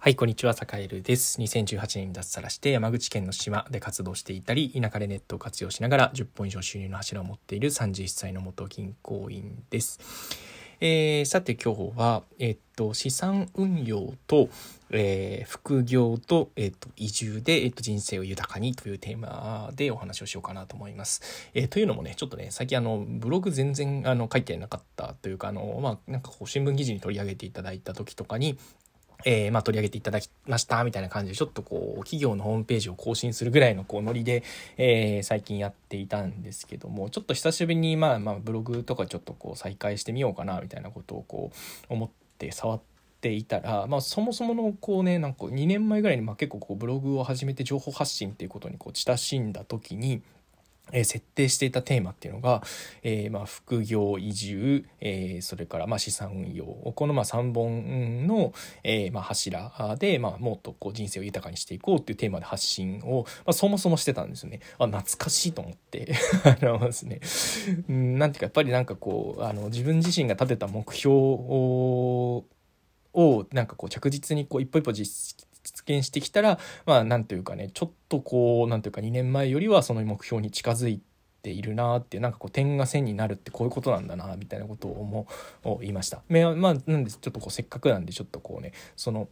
はい、こんにちは、坂井です。2018年に脱サラして山口県の島で活動していたり、田舎でネットを活用しながら10本以上収入の柱を持っている31歳の元銀行員です。えー、さて今日は、え、っと、資産運用と、えー、副業と、えっ、と、移住で、えっ、と、人生を豊かにというテーマでお話をしようかなと思います。え、というのもね、ちょっとね、最近あの、ブログ全然あの書いてなかったというか、あの、まあ、なんかこう、新聞記事に取り上げていただいた時とかに、えー、まあ、取り上げていただきました、みたいな感じで、ちょっとこう、企業のホームページを更新するぐらいの、こう、ノリで、えー、最近やっていたんですけども、ちょっと久しぶりに、まあ、まあ、ブログとかちょっとこう、再開してみようかな、みたいなことをこう、思って触っていたら、まあ、そもそものこうねなんか2年前ぐらいにまあ結構こうブログを始めて情報発信っていうことにこう親しんだ時にえ設定していたテーマっていうのが、えー、まあ副業移住、えー、それからま資産運用。このま3本の、え、ま柱で、まあ、もっとこう人生を豊かにしていこうっていうテーマで発信を、まあ、そもそもしてたんですよね。あ懐かしいと思って。あのね。なんていうかやっぱりなんかこうあの自分自身が立てた目標をなんかこう着実にこう一歩一歩実現してきたらまあなんというかねちょっとこう何ていうか2年前よりはその目標に近づいているなってなんかこう点が線になるってこういうことなんだなみたいなことを思いました。まあなんでちょっとこうせっかくなんでちょっとこうねその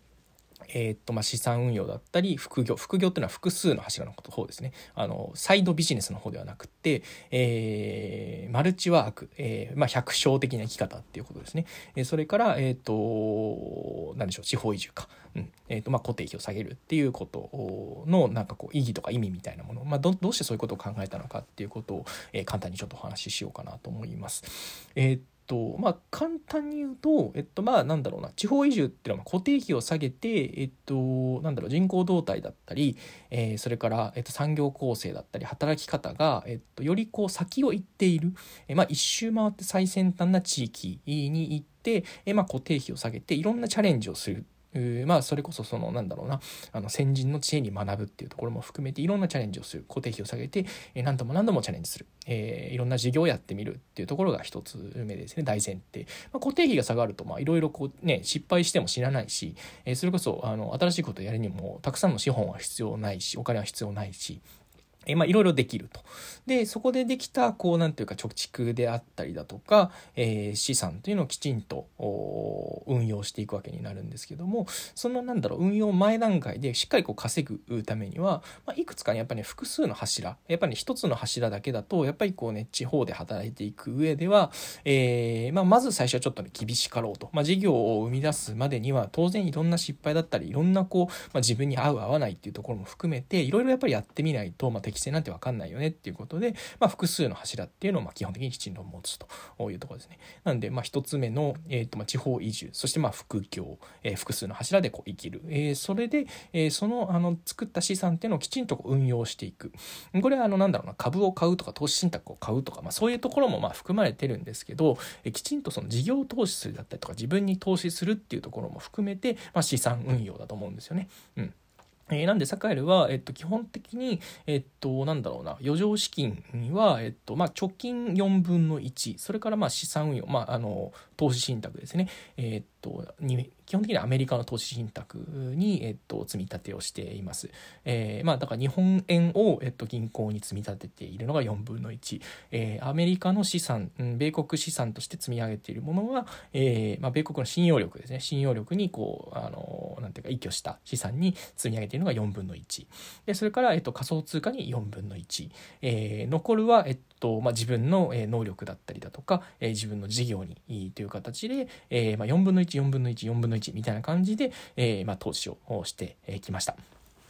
えー、っとまあ、資産運用だったり副業副業っていうのは複数の柱の方ですね。あのサイドビジネスの方ではなくて、えー、マルチワーク、えーまあ、百姓的な生き方っていうことですね、えー、それから、えー、っと何でしょう地方移住か、うん。えーとまあ、固定費を下げるっていうことのなんかこう意義とか意味みたいなもの、まあ、どどうしてそういうことを考えたのかっていうことを、えー、簡単にちょっとお話ししようかなと思います。えーとまあ、簡単に言うと、えっと、まあ、なんだろうな、地方移住っていうのは固定費を下げて、えっと、なんだろう、人口動態だったり、えー、それから、えっと、産業構成だったり、働き方が、えっと、よりこう、先を行っている、えまあ、一周回って最先端な地域に行って、えまあ、固定費を下げて、いろんなチャレンジをする。まあそれこそそのなんだろうなあの先人の知恵に学ぶっていうところも含めていろんなチャレンジをする固定費を下げて、え何度も何度もチャレンジする、えー、いろんな事業をやってみるっていうところが一つ目ですね大前提、まあ、固定費が下がるとまあいろいろこうね失敗しても知らないし、えー、それこそあの新しいことをやるにもたくさんの資本は必要ないしお金は必要ないしえまあ、いろいろできると。で、そこでできた、こう、なんていうか、貯蓄であったりだとか、えー、資産というのをきちんと運用していくわけになるんですけども、その、なんだろう、運用前段階でしっかりこう稼ぐためには、まあ、いくつかね、やっぱりね、複数の柱、やっぱりね、一つの柱だけだと、やっぱりこうね、地方で働いていく上では、えー、まあ、まず最初はちょっとね、厳しかろうと。まあ、事業を生み出すまでには、当然いろんな失敗だったり、いろんなこう、まあ、自分に合う合わないっていうところも含めて、いろいろやっぱりやってみないと、まあ、適正なんて分かんないよねっていうことで、まあ、複数の柱っていうのをま基本的にきちんと持つというところですね。なんで、まあ、1つ目の、えーとまあ、地方移住そしてまあ副業、えー、複数の柱でこう生きる、えー、それで、えー、そのあの作った資産っていうのをきちんと運用していくこれはあのなんだろうな株を買うとか投資信託を買うとか、まあ、そういうところもまあ含まれてるんですけど、えー、きちんとその事業投資するだったりとか自分に投資するっていうところも含めて、まあ、資産運用だと思うんですよね。うんえー、なんで、サカエルは、えっと、基本的に、えっと、なんだろうな、余剰資金には、えっと、ま、貯金4分の1、それから、ま、資産運用、まあ、あの、投資信託ですね。えっと、に基本的にはアメリカの投資信託に、えっと、積み立てをしています。えー、まあ、だから日本円を、えっと、銀行に積み立てているのが4分の1。えー、アメリカの資産、米国資産として積み上げているものは、えー、まあ、米国の信用力ですね。信用力に、こう、あの、なんていうか、依拠した資産に積み上げているのが4分の1。で、それから、えっと、仮想通貨に4分の1。えー、残るは、えっと、まあ、自分の能力だったりだとか、えー、自分の事業にという形で、えー、まあ、4分の1、4分の1、4分の1みたいな感じで、えー、まあ、投資をしてきました。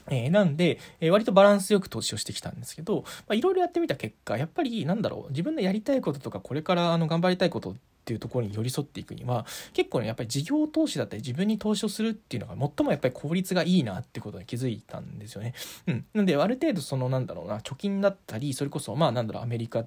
えー、なんで、えー、割とバランスよく投資をしてきたんですけど、いろいろやってみた結果、やっぱりなんだろう、自分のやりたいこととか、これからあの頑張りたいことっていうところに寄り添っていくには、結構ね、やっぱり事業投資だったり自分に投資をするっていうのが最もやっぱり効率がいいなってことに気づいたんですよね。うん。なんで、ある程度そのなんだろうな、貯金だったり、それこそまあなんだろう、アメリカ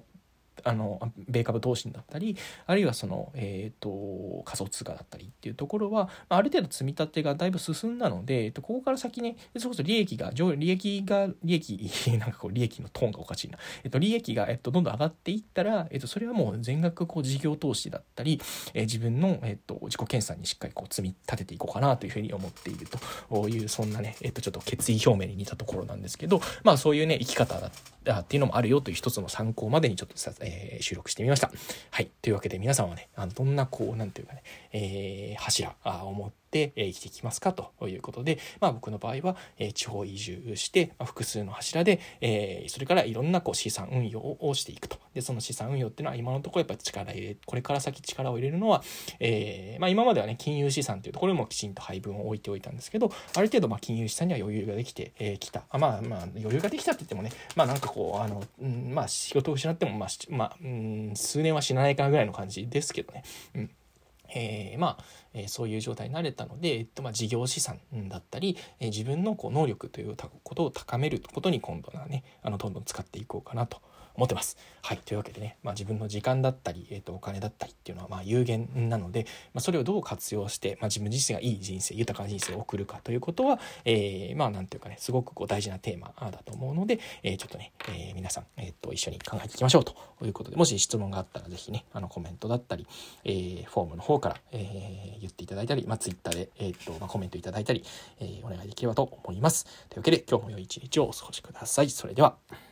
あの米株投資だったりあるいはその、えーと、仮想通貨だったりっていうところは、あ、る程度積み立てがだいぶ進んだので、ここから先ねそれこそ利益が利益が利益 なんかこう利益のトーンがおかしいな、えっと、利益が、えっと、どんどん上がっていったら、えっと、それはもう全額こう事業投資だったり、え、自分の、えっと、自己研鑽にしっかりこう積み立てていこうかなというふうに思っているというそんなね、えっと、ちょっと決意表明に似たところなんですけどまあそういうね生き方だっていうのもあるよという一つの参考までにちょっとさ、えー、収録してみました。はい。というわけで皆さんはね、あのどんなこう、なんていうかね、えー、柱を持って、生きてきますか？ということで、まあ僕の場合は、地方移住して、ま、複数の柱で、えそれからいろんなこう資産運用をしていくと。で、その資産運用っていうのは今のところやっぱり力入れ、これから先力を入れるのは、え、まあ今まではね、金融資産っていうところもきちんと配分を置いておいたんですけど、ある程度ま金融資産には余裕ができてき、た。あまあまあ余裕ができたって言ってもね、まあなんかこう、あの、うん、まあ仕事を失っても、まあ、まあ、うん、数年は死なないかなぐらいの感じですけどね。うんえー、まあ、えー、そういう状態になれたので、えっとまあ、事業資産だったり、えー、自分のこう能力ということを高めることに今度はねあのどんどん使っていこうかなと思ってます。はい、というわけでね、まあ、自分の時間だったり、えー、とお金だったりっていうのはま有限なので、まあ、それをどう活用して、まあ、自分自身がいい人生豊かな人生を送るかということは、えー、まあなんていうかねすごくこう大事なテーマだと思うので、えー、ちょっとね、えー、皆さん、えー、と一緒に考えていきましょうということでもし質問があったら是非ねあのコメントだったり、え、フォームの方から、え、言っていただいたり、ま、Twitter で、えーとま、コメントいただいたり、え、お願いできればと思います。というわけで今日も良い一日をお過ごしください。それでは。